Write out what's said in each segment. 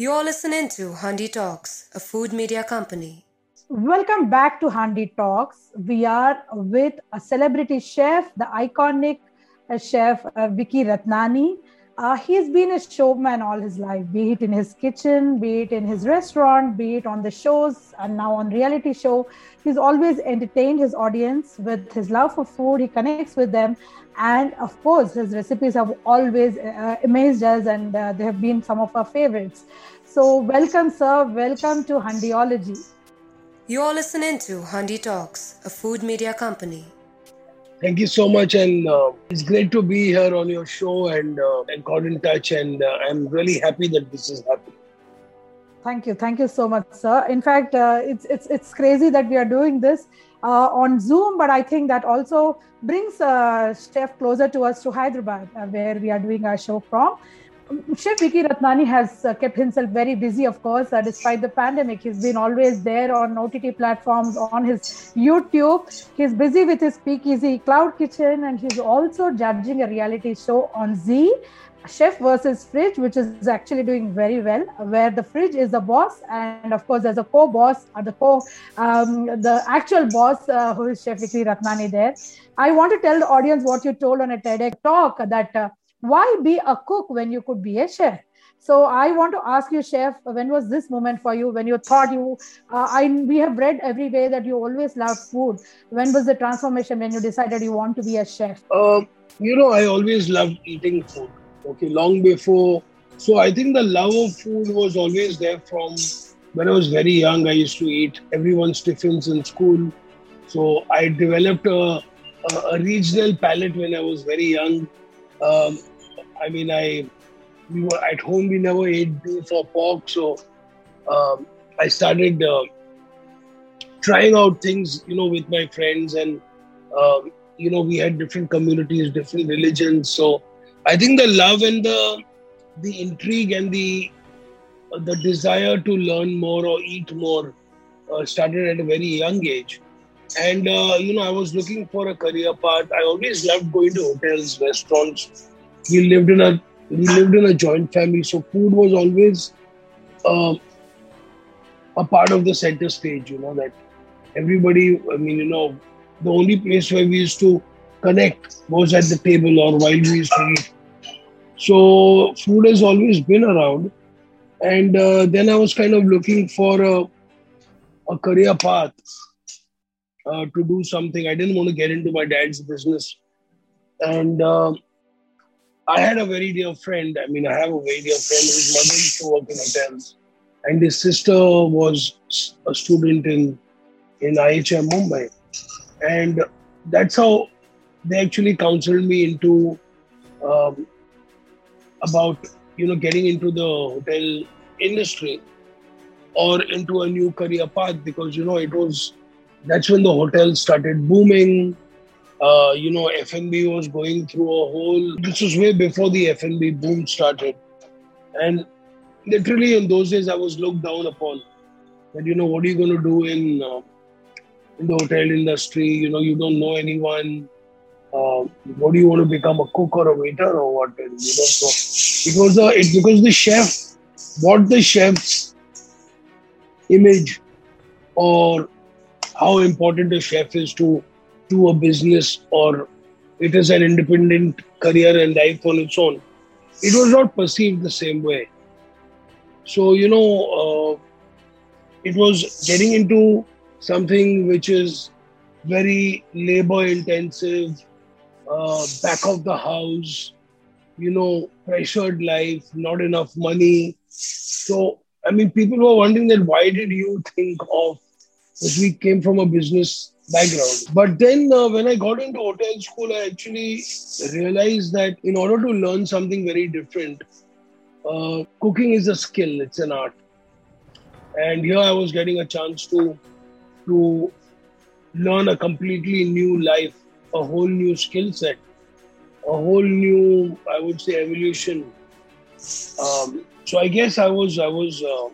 You're listening to Handi Talks, a food media company. Welcome back to Handi Talks. We are with a celebrity chef, the iconic chef uh, Vicky Ratnani. Uh, he's been a showman all his life, be it in his kitchen, be it in his restaurant, be it on the shows, and now on reality show. He's always entertained his audience with his love for food. He connects with them, and of course, his recipes have always uh, amazed us, and uh, they have been some of our favorites. So, welcome, sir. Welcome to Handiology. You're listening to Handi Talks, a food media company. Thank you so much, and uh, it's great to be here on your show and uh, and got in touch, and uh, I'm really happy that this is happening. Thank you, thank you so much, sir. In fact, uh, it's it's it's crazy that we are doing this uh, on Zoom, but I think that also brings uh, Chef closer to us to Hyderabad, where we are doing our show from. Chef Vicky Ratnani has uh, kept himself very busy, of course, uh, despite the pandemic. He's been always there on OTT platforms, on his YouTube. He's busy with his Speakeasy Cloud Kitchen, and he's also judging a reality show on Zee, Chef versus Fridge, which is actually doing very well, where the fridge is the boss, and of course, there's a co-boss, or the co, um, the actual boss, uh, who is Chef Vicky Ratnani there. I want to tell the audience what you told on a TEDx talk that uh, why be a cook when you could be a chef? So i want to ask you chef when was this moment for you? When you thought you uh, i we have read every way that you always loved food. When was the transformation when you decided you want to be a chef? Uh, you know i always loved eating food okay long before. So i think the love of food was always there from when i was very young. I used to eat everyone's tiffins in school. So i developed a, a, a regional palate when i was very young. Um, I mean, I we were at home. We never ate beef or pork, so um, I started uh, trying out things, you know, with my friends, and um, you know, we had different communities, different religions. So I think the love and the the intrigue and the uh, the desire to learn more or eat more uh, started at a very young age. And uh, you know, I was looking for a career path. I always loved going to hotels, restaurants. We lived in a we lived in a joint family, so food was always uh, a part of the center stage. You know that everybody. I mean, you know, the only place where we used to connect was at the table or while we used to eat. So food has always been around, and uh, then I was kind of looking for a, a career path uh, to do something. I didn't want to get into my dad's business. And uh, I had a very dear friend. I mean, I have a very dear friend whose mother used to work in hotels. And his sister was a student in, in IHM Mumbai. And that's how they actually counseled me into um, about, you know, getting into the hotel industry or into a new career path because, you know, it was that's when the hotels started booming. Uh, you know, F&B was going through a whole. This was way before the F&B boom started, and literally in those days, I was looked down upon. That you know, what are you going to do in uh, in the hotel industry? You know, you don't know anyone. Uh, what do you want to become a cook or a waiter or what? And, you know, so it was a, it because the chef, what the chef's image or how important a chef is to to a business or it is an independent career and life on its own. It was not perceived the same way. So you know, uh, it was getting into something which is very labor intensive, uh, back of the house, you know, pressured life, not enough money. So I mean, people were wondering that why did you think of because we came from a business background. But then uh, when I got into hotel school, I actually realized that in order to learn something very different, uh, cooking is a skill, it's an art. And here I was getting a chance to to learn a completely new life, a whole new skill set, a whole new, I would say, evolution. Um, so I guess I was I was uh,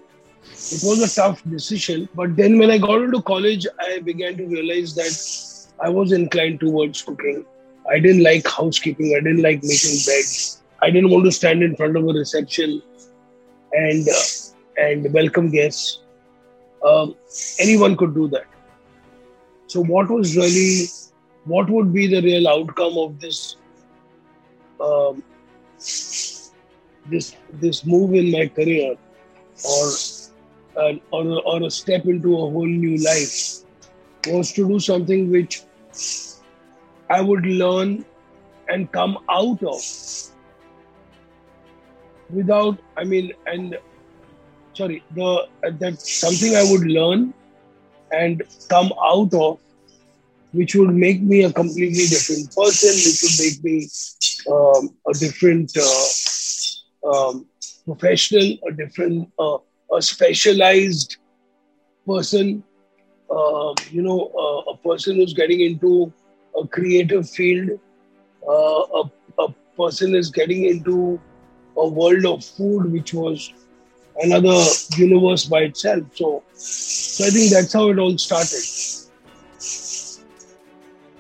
it was a tough decision. But then when I got into college, I began to realize that I was inclined towards cooking. I didn't like housekeeping. I didn't like making beds. I didn't want to stand in front of a reception and uh, and welcome guests. Um, anyone could do that. So, what was really, what would be the real outcome of this, um, this this move in my career, or, or or a step into a whole new life, was to do something which I would learn and come out of without i mean and sorry the uh, that's something i would learn and come out of which would make me a completely different person which would make me um, a different uh, um, professional a different uh, a specialized person uh, you know uh, a person who's getting into a creative field uh, a, a person is getting into a world of food, which was another universe by itself. So, so I think that's how it all started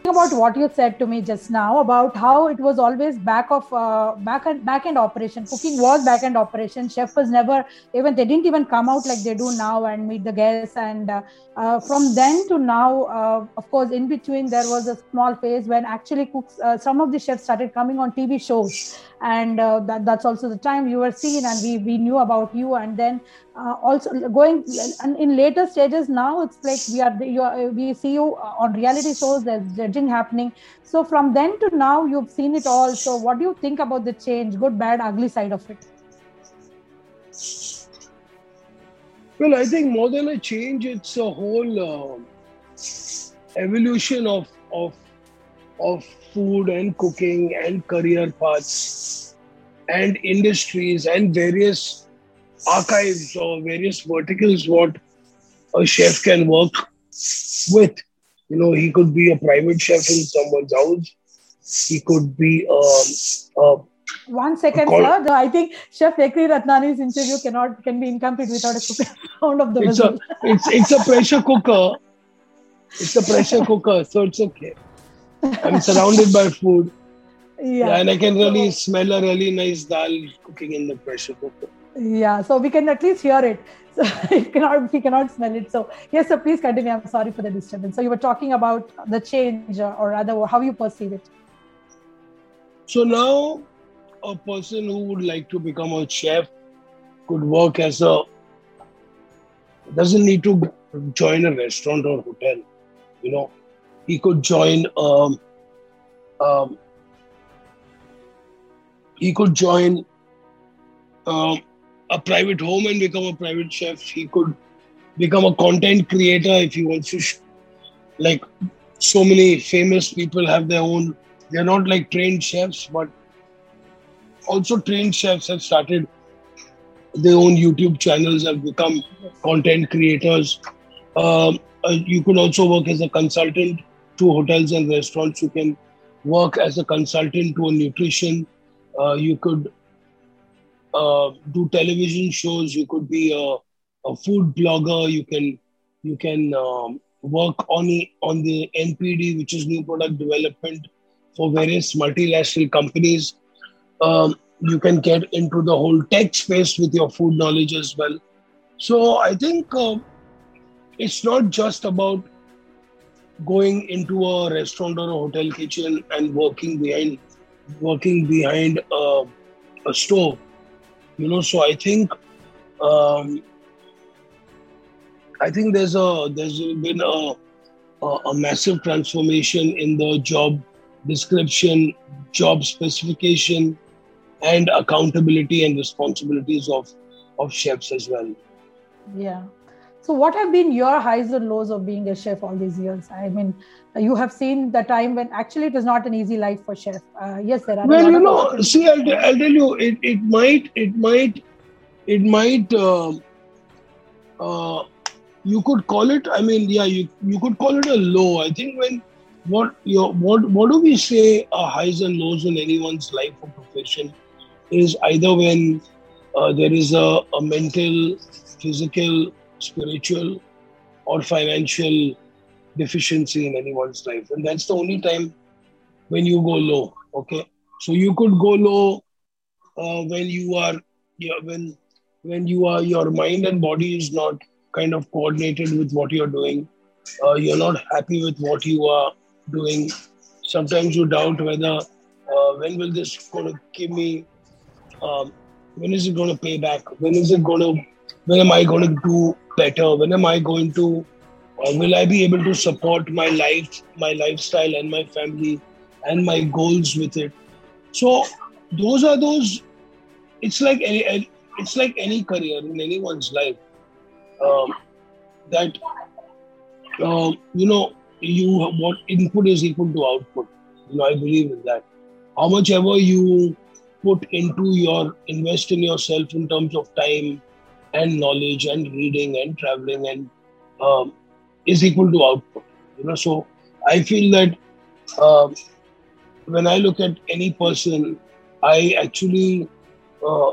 about what you said to me just now about how it was always back of uh, back and back end operation. Cooking was back end operation. Chef was never even they didn't even come out like they do now and meet the guests. And uh, uh, from then to now uh, of course in between there was a small phase when actually cooks uh, some of the chefs started coming on tv shows and uh, that, that's also the time you were seen and we, we knew about you. And then uh, also going and in later stages now it's like we are you are, we see you on reality shows there's judging happening. So from then to now you've seen it all. So what do you think about the change good bad ugly side of it? Well i think more than a change it's a whole uh, evolution of of of food and cooking and career paths and industries and various archives or various verticals what a chef can work with. You know, he could be a private chef in someone's house. He could be um, a one second, sir. I think Chef Vicky Ratnani's interview cannot can be incomplete without a sound of the it's whistle. A, it's it's a pressure cooker. It's a pressure cooker, so it's okay. I'm surrounded by food. Yeah. and I can really smell a really nice dal cooking in the pressure cooker. Yeah so we can at least hear it. So it cannot we cannot smell it. So yes so please continue. I'm sorry for the disturbance. So you were talking about the change uh, or rather how you perceive it. So now a person who would like to become a chef could work as a doesn't need to join a restaurant or hotel you know he could join um, um he could join um, a private home and become a private chef. He could become a content creator if he wants to. Sh- like so many famous people have their own. They're not like trained chefs, but also trained chefs have started their own YouTube channels, have become content creators. Um, uh, you could also work as a consultant to hotels and restaurants. You can work as a consultant to a nutrition. Uh, you could uh, do television shows. You could be a, a food blogger. You can you can um, work on the, on the NPD, which is new product development for various multinational companies. Um, you can get into the whole tech space with your food knowledge as well. So I think uh, it's not just about going into a restaurant or a hotel kitchen and working behind working behind uh, a stove you know? So i think um, i think there's a there's been a, a, a massive transformation in the job description job specification and accountability and responsibilities of of chefs as well. Yeah so what have been your highs and lows of being a chef all these years i mean you have seen the time when actually it is not an easy life for chef. Uh, yes, there are. Well, you know, see, I'll, I'll tell you, it, it might, it might, it might. Uh, uh, you could call it. I mean, yeah, you you could call it a low. I think when what you what what do we say are highs and lows in anyone's life or profession is either when uh, there is a, a mental, physical, spiritual, or financial deficiency in anyone's life. And that's the only time when you go low. Okay. So you could go low uh, when you are, yeah, when when you are your mind and body is not kind of coordinated with what you're doing. Uh, you're not happy with what you are doing. Sometimes you doubt whether uh, when will this going to give me, um, when is it going to pay back? When is it going to, when am I going to do better? When am I going to, uh, will I be able to support my life, my lifestyle, and my family, and my goals with it? So those are those. It's like any, it's like any career in anyone's life. Um, that um, you know, you what input is equal to output. You know, I believe in that. How much ever you put into your invest in yourself in terms of time and knowledge and reading and traveling and um, is equal to output. You know, so I feel that um, when I look at any person, I actually uh,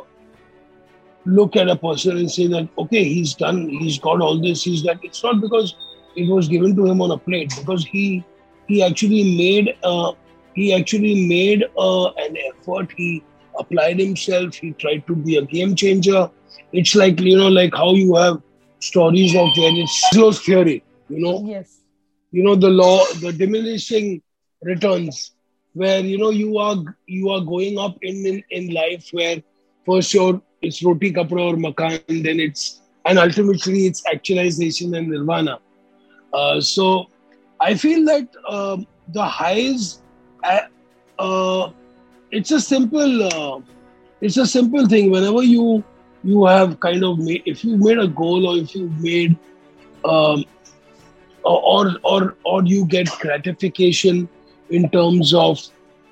look at a person and say that okay, he's done, he's got all this, he's that. It's not because it was given to him on a plate, because he he actually made uh, he actually made uh, an effort. He applied himself. He tried to be a game changer. It's like you know, like how you have stories of Maslow's theory. You know, yes. You know the law, the diminishing returns, where you know you are you are going up in in, in life where first you're it's roti kapra or makan, then it's and ultimately it's actualization and nirvana. Uh, so I feel that uh, the highs, uh, uh, it's a simple, uh, it's a simple thing. Whenever you you have kind of made, if you made a goal or if you made, um, or or or you get gratification in terms of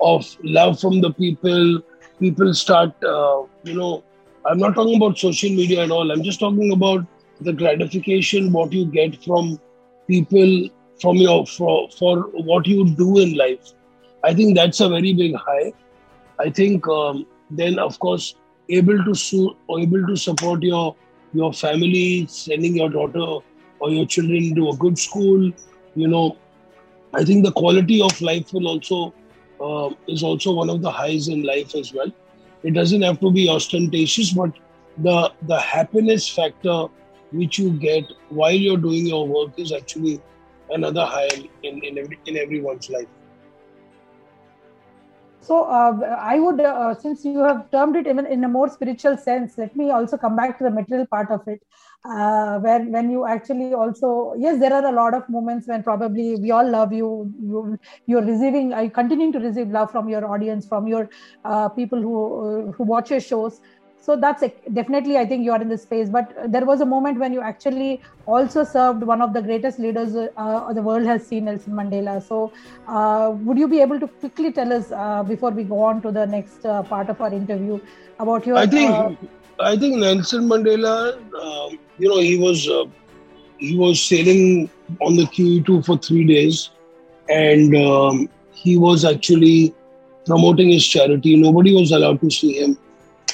of love from the people, people start, uh, you know, I'm not talking about social media at all. I'm just talking about the gratification what you get from people from your for, for what you do in life. I think that's a very big high. I think um, then of course able to su- able to support your your family, sending your daughter or your children to a good school. You know, I think the quality of life will also uh, is also one of the highs in life as well. It doesn't have to be ostentatious, but the the happiness factor which you get while you're doing your work is actually another high in in, every, in everyone's life. So uh, I would, uh, since you have termed it even in a more spiritual sense, let me also come back to the material part of it, uh, where when you actually also, yes, there are a lot of moments when probably we all love you, you you're receiving, I continuing to receive love from your audience, from your people who who watch your shows so that's definitely i think you are in this space. But there was a moment when you actually also served one of the greatest leaders uh, the world has seen nelson mandela. So uh, would you be able to quickly tell us uh, before we go on to the next uh, part of our interview about your i think uh, i think nelson mandela um, you know he was uh, he was sailing on the QE2 for three days. And um, he was actually promoting his charity. Nobody was allowed to see him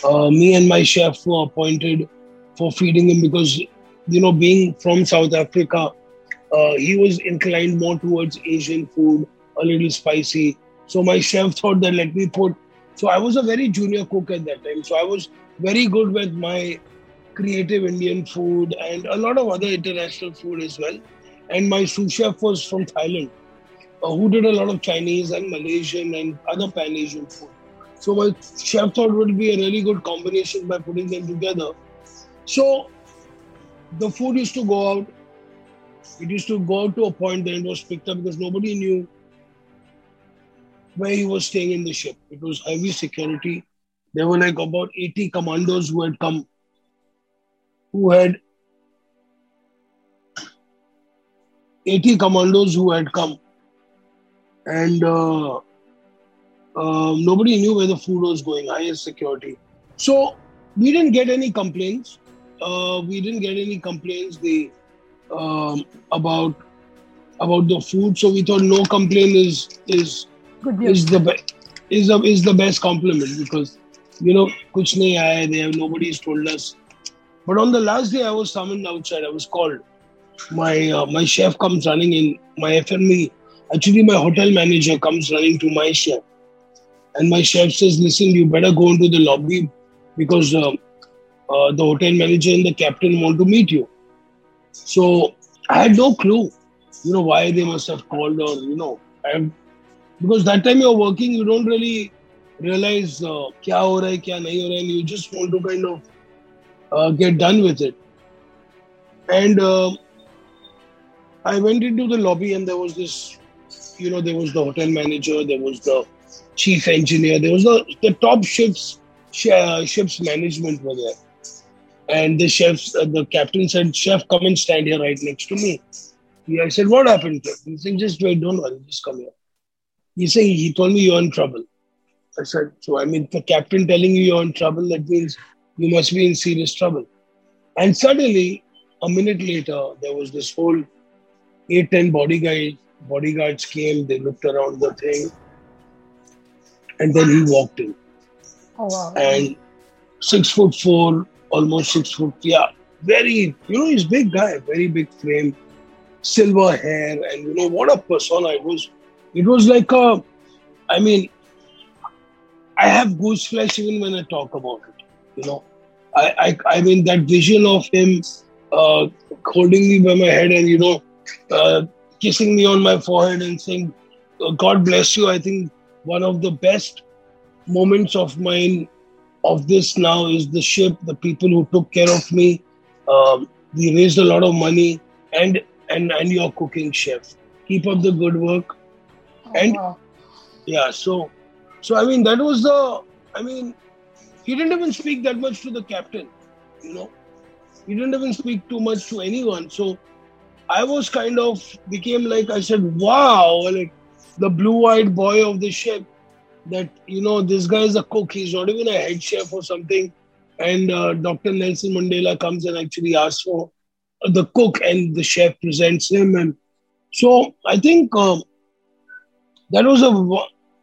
uh, me and my chef were appointed for feeding him because, you know, being from South Africa, uh, he was inclined more towards Asian food, a little spicy. So my chef thought that let me put. So I was a very junior cook at that time. So I was very good with my creative Indian food and a lot of other international food as well. And my sous chef was from Thailand, uh, who did a lot of Chinese and Malaysian and other Pan Asian food. So my chef thought would be a really good combination by putting them together. So the food used to go out. It used to go out to a point, then it was picked up because nobody knew where he was staying in the ship. It was heavy security. There were like about 80 commandos who had come, who had 80 commandos who had come. And uh, um, nobody knew where the food was going, highest security. So we didn't get any complaints. Uh, we didn't get any complaints the, um, about about the food. So we thought no complaint is is is the best is the is the best compliment because you know kuch nahi aaya there nobody's told us. But on the last day, I was summoned outside. I was called. My uh, my chef comes running in. My FME, actually my hotel manager comes running to my chef and my chef says, listen, you better go into the lobby because uh, uh, the hotel manager and the captain want to meet you. So I had no clue, you know, why they must have called or, you know, I because that time you're working, you don't really realize uh, kya ho raha hai, kya nahi ho raha, you just want to kind of uh, get done with it. And uh, I went into the lobby, and there was this, you know, there was the hotel manager, there was the chief engineer, there was the, the top ships ships management were there. And the chefs, uh, the captain said, Chef, come and stand here right next to me. Yeah, I said, What happened? He said, Just wait, don't worry, just come here. He said, He told me you're in trouble. I said, So, I mean, the captain telling you you're in trouble, that means you must be in serious trouble. And suddenly, a minute later, there was this whole eight, 10 bodyguard, bodyguards came, they looked around the thing, and then he walked in. Oh, wow. And six foot four, almost six foot, yeah, very, you know, he's big guy, very big frame, silver hair, and you know, what a persona it was. It was like a, I mean, I have goose flesh even when I talk about it, you know. I, I, I mean, that vision of him uh, holding me by my head and, you know, uh, kissing me on my forehead and saying, God bless you. I think one of the best moments of mine of this now is the ship, the people who took care of me. Um, we raised a lot of money, and and and your cooking chef. Keep up the good work. Oh, and wow. yeah, so so I mean that was the I mean he didn't even speak that much to the captain, you know. He didn't even speak too much to anyone. So I was kind of became like I said, wow, like the blue-eyed boy of the ship. That you know, this guy is a cook. He's not even a head chef or something. And uh, Dr. Nelson Mandela comes and actually asks for the cook, and the chef presents him. And so I think um, that was a.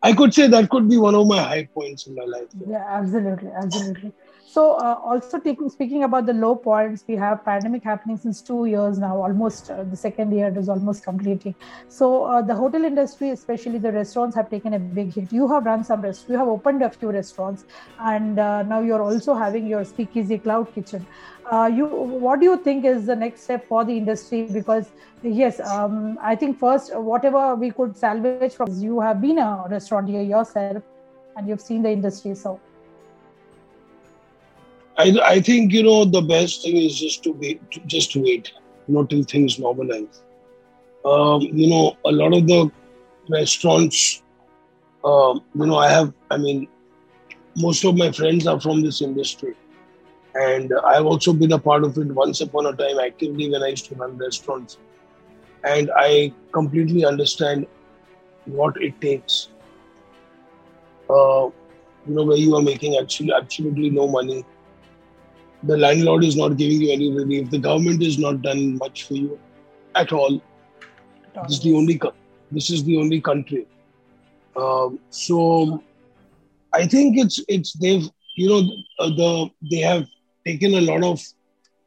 I could say that could be one of my high points in my life. Yeah, absolutely, absolutely. So, uh, also taking speaking about the low points, we have pandemic happening since two years now. Almost uh, the second year is almost completing. So, uh, the hotel industry, especially the restaurants, have taken a big hit. You have run some restaurants. You have opened a few restaurants, and uh, now you're also having your Speakeasy Cloud Kitchen. Uh, you, what do you think is the next step for the industry? Because yes, um, I think first whatever we could salvage from you have been a restaurateur yourself, and you've seen the industry. So. I, I think you know the best thing is just to wait, to just wait, not till things normalize. Um, you know, a lot of the restaurants, um, you know, I have. I mean, most of my friends are from this industry, and I've also been a part of it once upon a time actively when I used to run restaurants, and I completely understand what it takes. Uh, you know, where you are making actually absolutely no money the landlord is not giving you any relief. The government is not done much for you at all. This is the only this is the only country. Um, so I think it's it's they've you know uh, the they have taken a lot of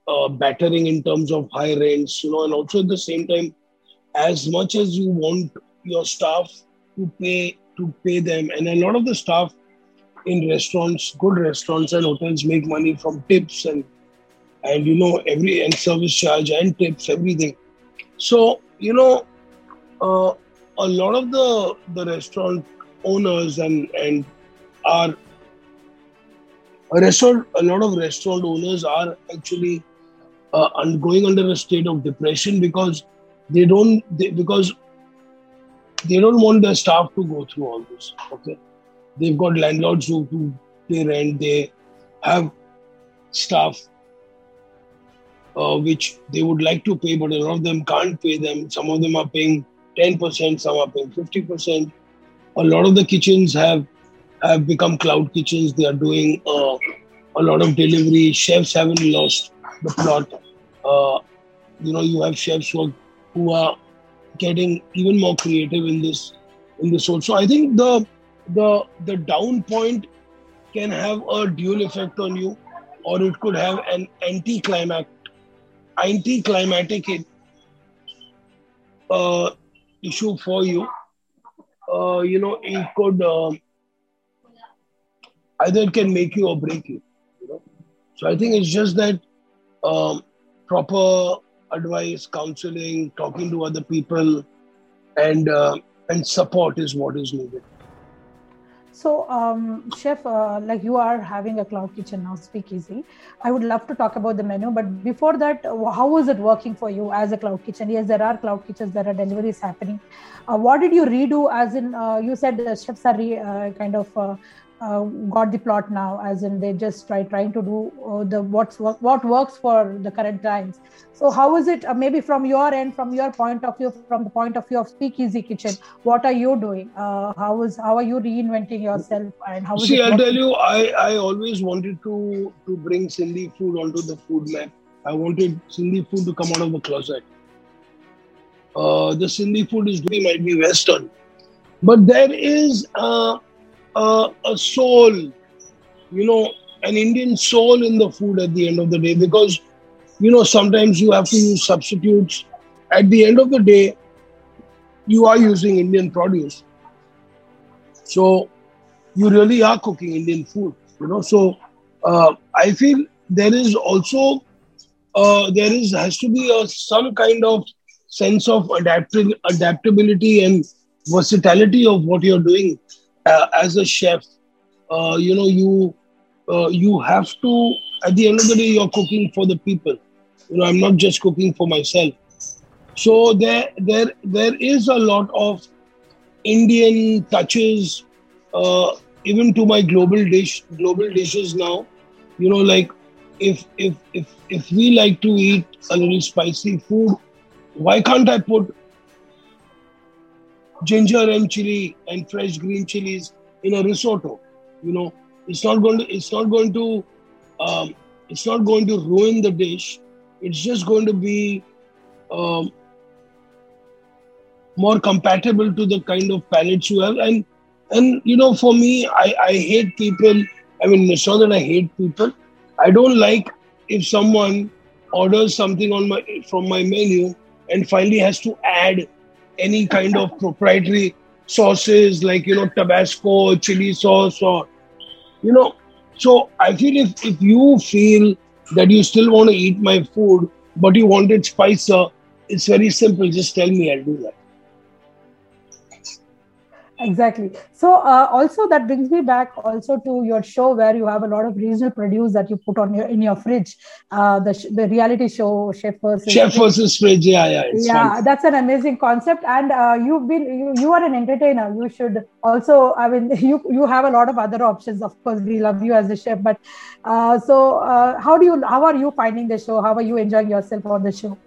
uh, battering in terms of high rents, you know, and also at the same time, as much as you want your staff to pay to pay them, and a lot of the staff in restaurants, good restaurants and hotels make money from tips and and you know every and service charge and tips, everything. So you know, uh, a lot of the the restaurant owners and and are a restaurant. A lot of restaurant owners are actually uh, going under a state of depression because they don't they, because they don't want their staff to go through all this. Okay They've got landlords who, who pay rent. They have staff uh, which they would like to pay, but a lot of them can't pay them. Some of them are paying 10%, some are paying 50%. A lot of the kitchens have have become cloud kitchens. They are doing uh, a lot of delivery. Chefs haven't lost the plot. Uh, you know, you have chefs who are, who are getting even more creative in this in this role. So I think the the the down point can have a dual effect on you, or it could have an anti-climatic anti-climatic uh, issue for you. Uh, you know, it could um, either it can make you or break you. you know? So I think it's just that um, proper advice, counseling, talking to other people, and uh, and support is what is needed. So, um, chef, uh, like you are having a cloud kitchen now, Speakeasy. I would love to talk about the menu, but before that, how is it working for you as a cloud kitchen? Yes, there are cloud kitchens, there are deliveries happening. Uh, what did you redo? As in, uh, you said the chefs are re, uh, kind of uh, got the plot now as in they just try trying to do uh, the what's what, what works for the current times. So how is it uh, maybe from your end from your point of view from the point of view of speakeasy kitchen what are you doing? Uh, how is how are you reinventing yourself and how see i'll tell you i i always wanted to to bring sindhi food onto the food map i wanted sindhi food to come out of the closet. Uh, the sindhi food is doing might be western. But there is uh, a soul, you know, an Indian soul in the food at the end of the day because, you know, sometimes you have to use substitutes. At the end of the day, you are using Indian produce. So you really are cooking Indian food, you know. So uh, I feel there is also uh, there is has to be a some kind of sense of adaptability and versatility of what you're doing uh, as a chef, uh, you know, you uh, you have to. At the end of the day, you're cooking for the people. You know, I'm not just cooking for myself. So there, there, there is a lot of Indian touches, uh, even to my global dish, global dishes now. You know, like if if if if we like to eat a little spicy food, why can't I put ginger and chili and fresh green chilies in a risotto. You know, it's not going to it's not going to um, it's not going to ruin the dish. It's just going to be um, more compatible to the kind of palate you have. And and you know, for me, I, I hate people. I mean, it's not that I hate people. I don't like if someone orders something on my from my menu and finally has to add any kind of proprietary sauces like you know Tabasco, chili sauce, or you know. So I feel if if you feel that you still want to eat my food, but you want it spicier, it's very simple. Just tell me, I'll do that exactly. So uh, also that brings me back also to your show where you have a lot of regional produce that you put on your in your fridge. Uh, the the reality show chef versus chef versus fridge yeah yeah yeah fun. that's an amazing concept. And uh, you've been you, you are an entertainer. You should also i mean you you have a lot of other options. Of course we love you as a chef but uh, so uh, how do you how are you finding the show? How are you enjoying yourself on the show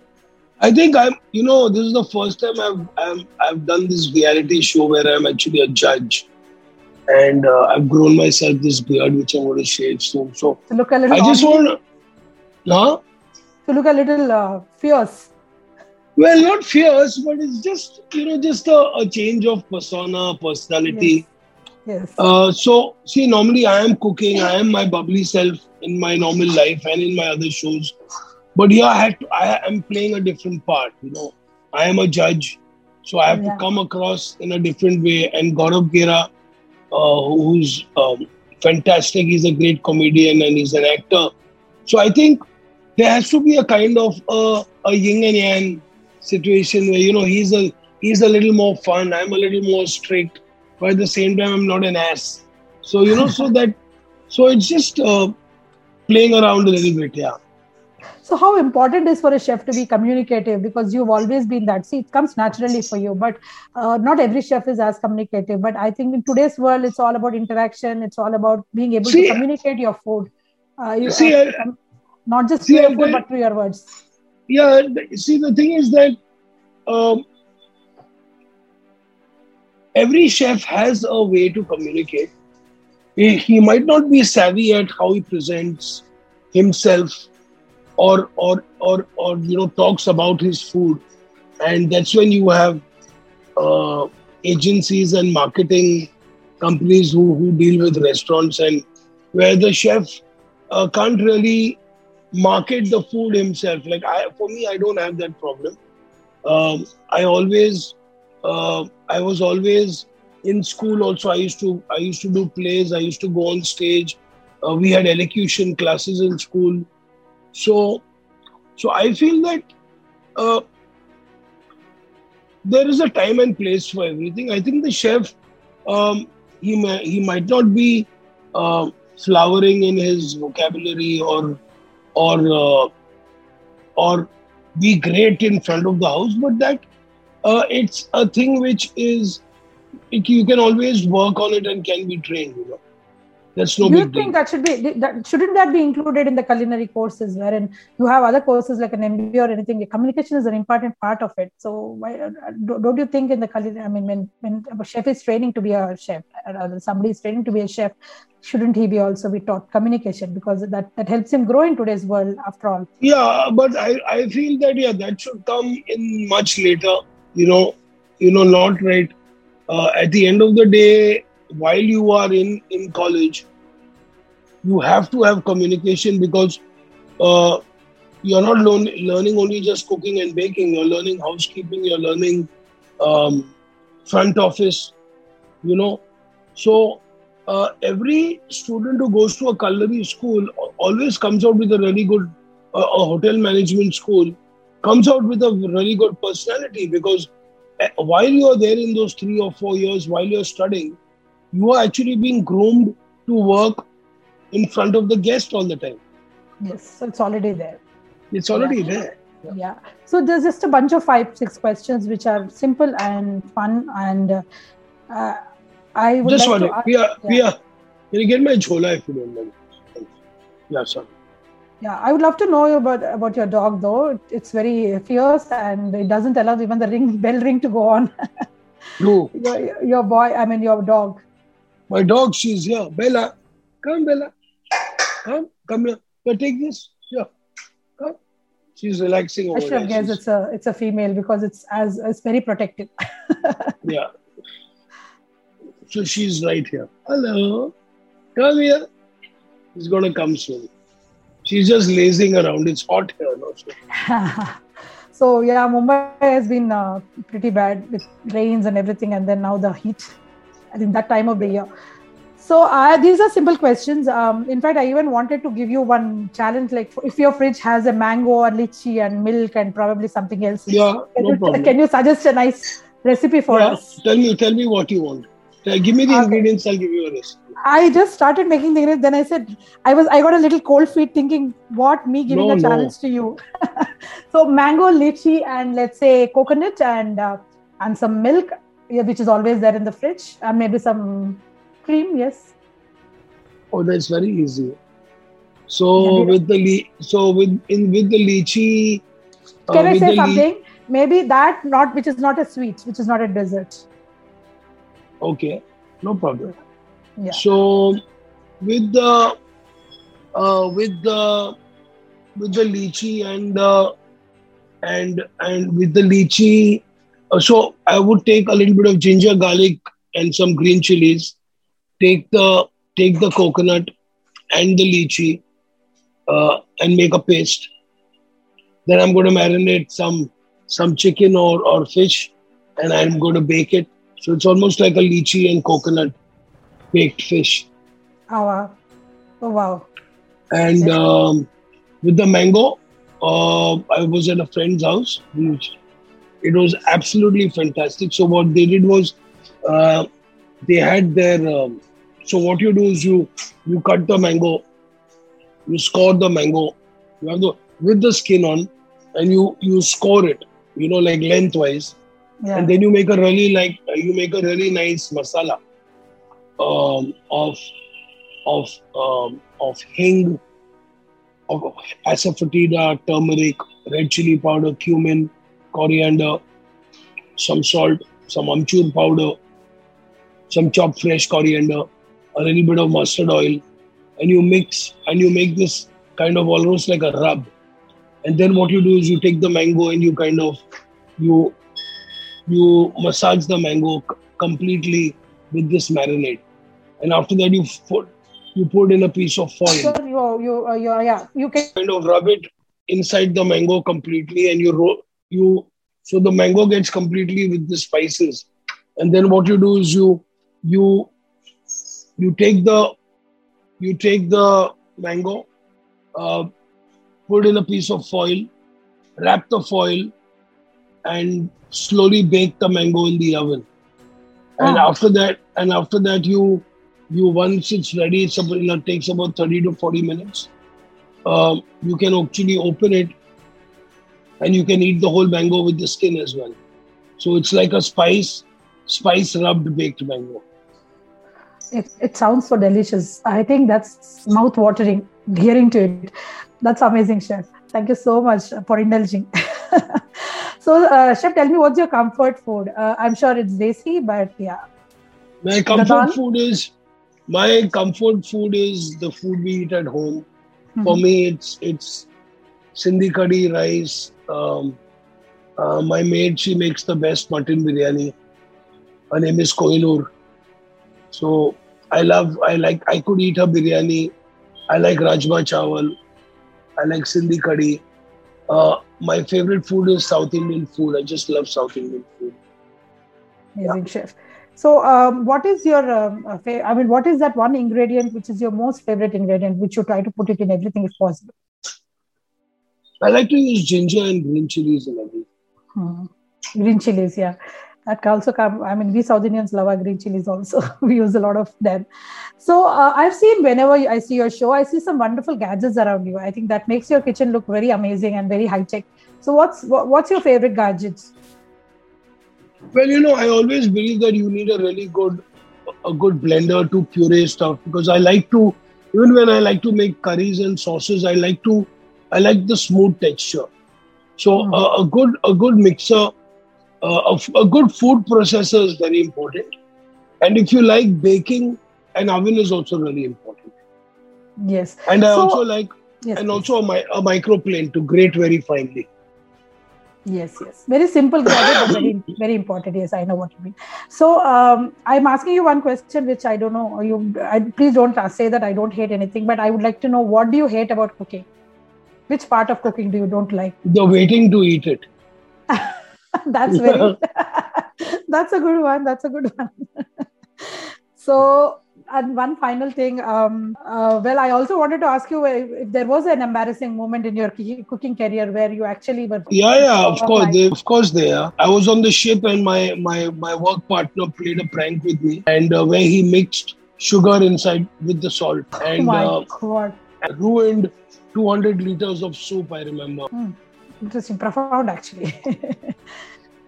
I think I'm, you know, this is the first time I've I've, I've done this reality show where I'm actually a judge, and uh, I've grown myself this beard which I'm going to shave soon. So, to look a little. I just want, huh? To look a little uh, fierce. Well, not fierce, but it's just you know just a, a change of persona, personality. Yes. yes. Uh, so see, normally I am cooking. I am my bubbly self in my normal life and in my other shows. But here I had to, I am playing a different part. You know, I am a judge, so I have yeah. to come across in a different way. And Gaurav Gera, uh, who's um, fantastic, he's a great comedian and he's an actor. So I think there has to be a kind of a, a yin and yang situation where you know he's a he's a little more fun, I'm a little more strict, but at the same time I'm not an ass. So you know, so that so it's just uh, playing around a little bit, yeah. So, how important is for a chef to be communicative? Because you've always been that. See, it comes naturally for you, but uh, not every chef is as communicative. But I think in today's world, it's all about interaction. It's all about being able see, to communicate your food. Uh, you, see, uh, not just see, your food, but through your words. Yeah. See, the thing is that um, every chef has a way to communicate. He, he might not be savvy at how he presents himself or or or or you know talks about his food. And that's when you have uh, agencies and marketing companies who, who deal with restaurants and where the chef uh, can't really market the food himself. Like I, for me i don't have that problem. Um, i always uh, i was always in school also. I used to i used to do plays. I used to go on stage. Uh, we had elocution classes in school. So, so I feel that uh, there is a time and place for everything. I think the chef, um, he may, he might not be uh, flowering in his vocabulary or or uh, or be great in front of the house, but that uh, it's a thing which is you can always work on it and can be trained. You know. That's no Do you big think deal. that should be that shouldn't that be included in the culinary courses wherein you have other courses like an MBA or anything? Communication is an important part of it. So why uh, don't don't you think in the culinary? I mean, when when a chef is training to be a chef, or somebody is training to be a chef, shouldn't he be also be taught communication because that that helps him grow in today's world after all? Yeah, but I, I feel that yeah, that should come in much later. You know, you know, not right. Uh, at the end of the day, while you are in in college, you have to have communication because uh, you're not learn, learning only just cooking and baking. You're learning housekeeping. You're learning um, front office. You know, so uh, every student who goes to a culinary school always comes out with a really good uh, a hotel management school comes out with a really good personality because uh, while you are there in those three or four years while you're studying you are actually being groomed to work in front of the guest all the time Yes, so it's already there. it's already there Yeah. So there's just a bunch of five, six questions which are simple and fun, and uh, uh, I would just like one to ask, Pia, yeah. Pia, can you get my chola if you don't mind yeah sorry Yeah, I would love to know about about your dog though. It's very fierce and it doesn't allow even the ring bell ring to go on. no your, your boy, I mean your dog. My dog she's here bella come bella come come here here take this here come she's relaxing I over should have there She's- it's a it's a female because it's as it's very protective. Yeah. So she's right here. Hello. Come here. She's gonna come soon. She's just lazing around. It's hot here now. So. so yeah, Mumbai has been uh, pretty bad with rains and everything, and then now the heat. I think that time of the year. So uh, these are simple questions. Um, in fact, I even wanted to give you one challenge, like if your fridge has a mango or lychee and milk and probably something else. Yeah, Can, no you, problem. can you suggest a nice recipe for Yeah, us? Tell me, tell me what you want. Tell- give me the Okay. ingredients. I'll give you a recipe. I just started making the ingredients. then I said I was I got a little cold feet thinking what me giving No, a no. challenge to you. so mango, lychee, and let's say coconut and uh, and some milk, yeah, which is always there in the fridge, and maybe some cream. Yes. Oh, that's very easy. So Yeah, with the le- so with in with the lychee. uh, Can I say the le- something? Maybe that not which is not a sweet, which is not a dessert. Okay, no problem. Yeah. So with the uh, with the with the lychee and uh, and and with the lychee, so I would take a little bit of ginger, garlic, and some green chilies. Take the take the coconut and the lychee uh, and make a paste. Then I'm going to marinate some some chicken or or fish, and I'm going to bake it. So it's almost like a lychee and coconut baked fish. Oh wow. Oh wow. And um, with the mango, uh, I was at a friend's house. which- It was absolutely fantastic. So what they did was, uh, they had their. Um, so what you do is you you cut the mango, you score the mango, you have the with the skin on, and you you score it. You know, like lengthwise, Yeah. and then you make a really like you make a really nice masala um, of of um, of hing, of asafoetida, turmeric, red chili powder, cumin, coriander, some salt, some amchur powder, some chopped fresh coriander, a little bit of mustard oil, and you mix and you make this kind of almost like a rub. And then what you do is you take the mango and you kind of you you massage the mango c- completely with this marinade, and after that you put you put in a piece of foil, So you you uh, you yeah you can kind of rub it inside the mango completely, and you roll you so the mango gets completely with the spices, and then what you do is you you you take the you take the mango, uh, put in a piece of foil, wrap the foil, and slowly bake the mango in the oven. And Oh. after that, and after that, you you once it's ready, it's about, it takes about thirty to forty minutes. Um, you can actually open it, and you can eat the whole mango with the skin as well. So it's like a spice spice rubbed baked mango. It, it sounds so delicious. I think that's mouth watering hearing to it. That's amazing, chef. Thank you so much for indulging. so, uh, chef, tell me what's your comfort food? Uh, I'm sure it's desi, but yeah. My comfort food is my comfort food is the food we eat at home. For Mhm. me, it's it's Sindhi curry rice. Um, uh, my maid she makes the best mutton biryani. Her name is Kohinoor. So I love I like I could eat her biryani. I like rajma chawal. I like Sindhi curry. Uh, my favorite food is South Indian food. I just love South Indian food. Amazing, chef. So, um, what is your, um, uh, fa- I mean, what is that one ingredient which is your most favorite ingredient, which you try to put it in everything if possible? I like to use ginger and green chilies in everything. Hmm. Green chilies, yeah. That can also come. I mean, we South Indians love our green chilies also. we use a lot of them. So uh, I've seen whenever I see your show, I see some wonderful gadgets around you. I think that makes your kitchen look very amazing and very high tech. So what's what, what's your favorite gadgets? Well, you know, I always believe that you need a really good, a good blender to puree stuff because I like to, even when I like to make curries and sauces, I like to, I like the smooth texture. So Mhm. a, a good, a good mixer, uh, a, f- a good food processor is very important. And if you like baking, an oven is also really important. Yes. And I So- also like, Yes. and please. also a, mi- a microplane to grate very finely. Yes, yes. Very simple gadget, but very, very important. Yes, I know what you mean. So, um, I'm asking you one question, which I don't know. You, I, please don't say that I don't hate anything, but I would like to know what do you hate about cooking? Which part of cooking do you don't like? The waiting to eat it. that's very. that's a good one. That's a good one. so, and one final thing. Um, uh, well, I also wanted to ask you if, if there was an embarrassing moment in your ki- cooking career where you actually were. Yeah, yeah, of Oh course, they, of course they are. I was on the ship and my my my work partner played a prank with me, and uh, where he mixed sugar inside with the salt Oh and my uh, ruined 200 liters of soup. I remember. Hmm. Interesting, profound actually.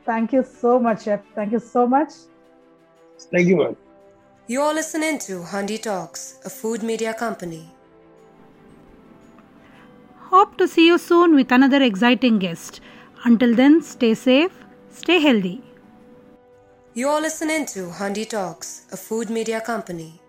Thank you so much, Chef. Thank you so much. Thank you, man. You're listening to Handi Talks, a food media company. Hope to see you soon with another exciting guest. Until then, stay safe, stay healthy. You're listening to Handi Talks, a food media company.